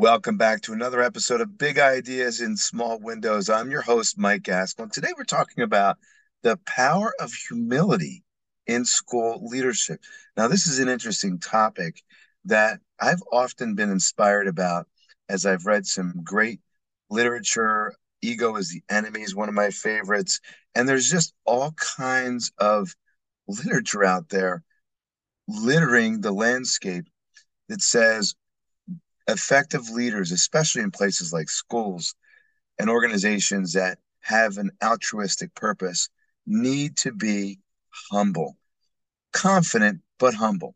Welcome back to another episode of Big Ideas in Small Windows. I'm your host, Mike Gaskell. And today we're talking about the power of humility in school leadership. Now, this is an interesting topic that I've often been inspired about as I've read some great literature. Ego is the Enemy is one of my favorites. And there's just all kinds of literature out there littering the landscape that says effective leaders, especially in places like schools and organizations that have an altruistic purpose, need to be humble, confident, but humble.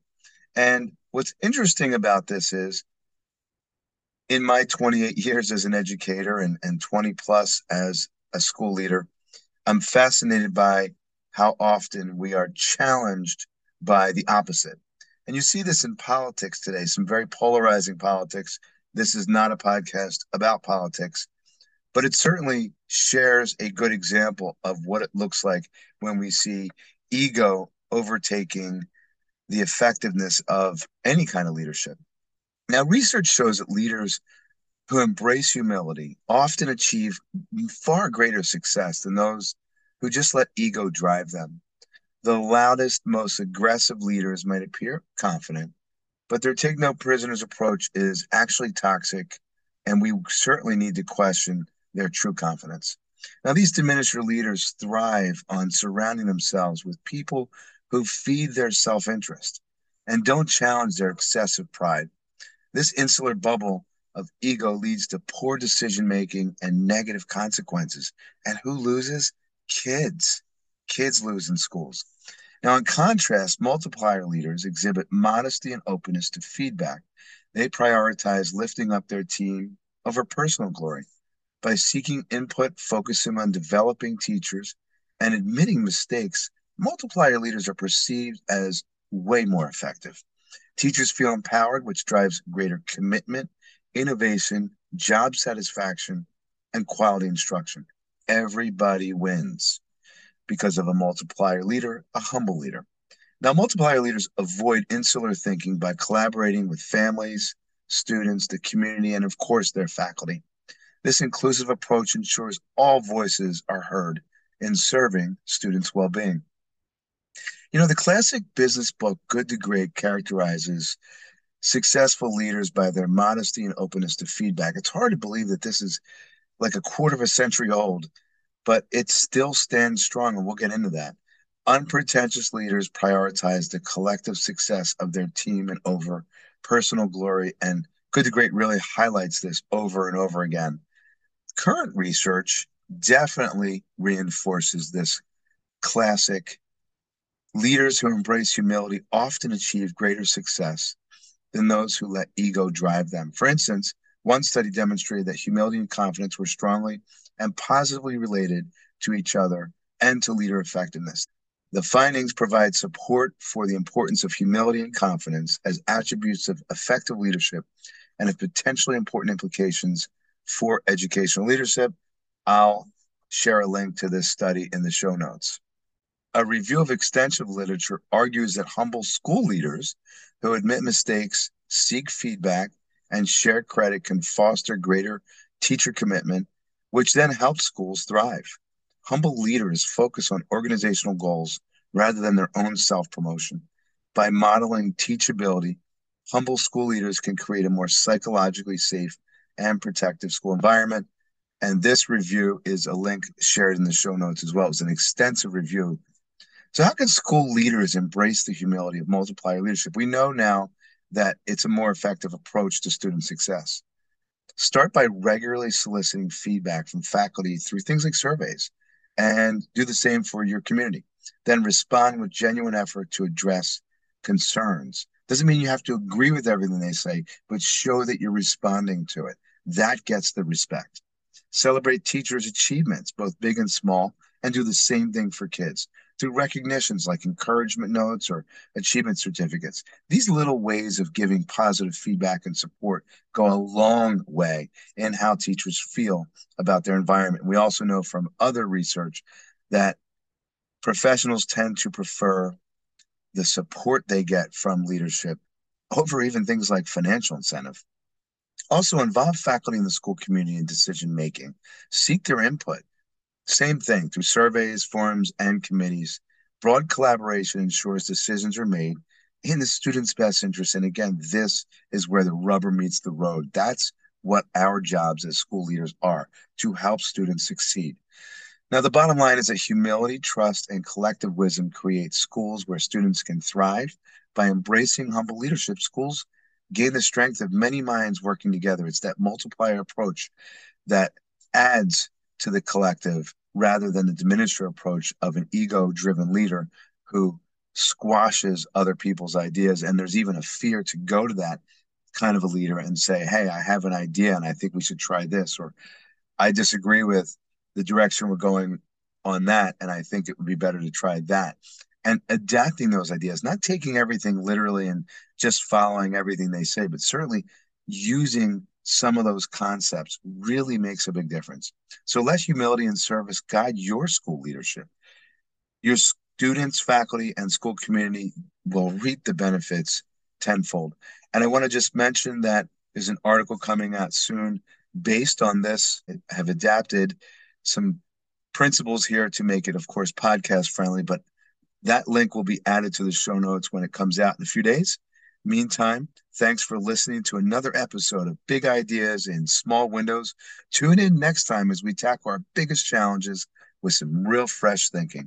And what's interesting about this is in my 28 years as an educator and, and 20 plus as a school leader, I'm fascinated by how often we are challenged by the opposite. And you see this in politics today, some very polarizing politics. This is not a podcast about politics, but it certainly shares a good example of what it looks like when we see ego overtaking the effectiveness of any kind of leadership. Now, research shows that leaders who embrace humility often achieve far greater success than those who just let ego drive them. The loudest, most aggressive leaders might appear confident, but their take no prisoners approach is actually toxic, and we certainly need to question their true confidence. Now, these diminisher leaders thrive on surrounding themselves with people who feed their self interest and don't challenge their excessive pride. This insular bubble of ego leads to poor decision making and negative consequences. And who loses? Kids. Kids lose in schools. Now, in contrast, multiplier leaders exhibit modesty and openness to feedback. They prioritize lifting up their team over personal glory. By seeking input, focusing on developing teachers, and admitting mistakes, multiplier leaders are perceived as way more effective. Teachers feel empowered, which drives greater commitment, innovation, job satisfaction, and quality instruction. Everybody wins because of a multiplier leader, a humble leader. Now, multiplier leaders avoid insular thinking by collaborating with families, students, the community, and of course, their faculty. This inclusive approach ensures all voices are heard in serving students' well being. You know, the classic business book, Good to Great, characterizes successful leaders by their modesty and openness to feedback. It's hard to believe that this is like a quarter of a century old but it still stands strong, and we'll get into that. Unpretentious leaders prioritize the collective success of their team and over personal glory. And Good to Great really highlights this over and over again. Current research definitely reinforces this classic. Leaders who embrace humility often achieve greater success than those who let ego drive them. For instance, one study demonstrated that humility and confidence were strongly and positively related to each other and to leader effectiveness. The findings provide support for the importance of humility and confidence as attributes of effective leadership and have potentially important implications for educational leadership. I'll share a link to this study in the show notes. A review of extensive literature argues that humble school leaders who admit mistakes, seek feedback, and share credit can foster greater teacher commitment which then helps schools thrive. Humble leaders focus on organizational goals rather than their own self promotion. By modeling teachability, humble school leaders can create a more psychologically safe and protective school environment. And this review is a link shared in the show notes as well. It's an extensive review. So, how can school leaders embrace the humility of multiplier leadership? We know now that it's a more effective approach to student success. Start by regularly soliciting feedback from faculty through things like surveys and do the same for your community. Then respond with genuine effort to address concerns. Doesn't mean you have to agree with everything they say, but show that you're responding to it. That gets the respect. Celebrate teachers' achievements, both big and small, and do the same thing for kids through recognitions like encouragement notes or achievement certificates. These little ways of giving positive feedback and support go a long way in how teachers feel about their environment. We also know from other research that professionals tend to prefer the support they get from leadership over even things like financial incentive. Also, involve faculty in the school community in decision making. Seek their input. Same thing through surveys, forums, and committees. Broad collaboration ensures decisions are made in the student's best interest. And again, this is where the rubber meets the road. That's what our jobs as school leaders are to help students succeed. Now, the bottom line is that humility, trust, and collective wisdom create schools where students can thrive. By embracing humble leadership, schools gain the strength of many minds working together. It's that multiplier approach that adds to the collective rather than the diminisher approach of an ego driven leader who squashes other people's ideas. And there's even a fear to go to that kind of a leader and say, Hey, I have an idea and I think we should try this, or I disagree with the direction we're going on that. And I think it would be better to try that. And adapting those ideas, not taking everything literally and just following everything they say, but certainly using some of those concepts really makes a big difference. So let humility and service guide your school leadership. Your students, faculty, and school community will reap the benefits tenfold. And I want to just mention that there's an article coming out soon based on this. I have adapted some principles here to make it, of course, podcast friendly, but that link will be added to the show notes when it comes out in a few days. Meantime, thanks for listening to another episode of Big Ideas in Small Windows. Tune in next time as we tackle our biggest challenges with some real fresh thinking.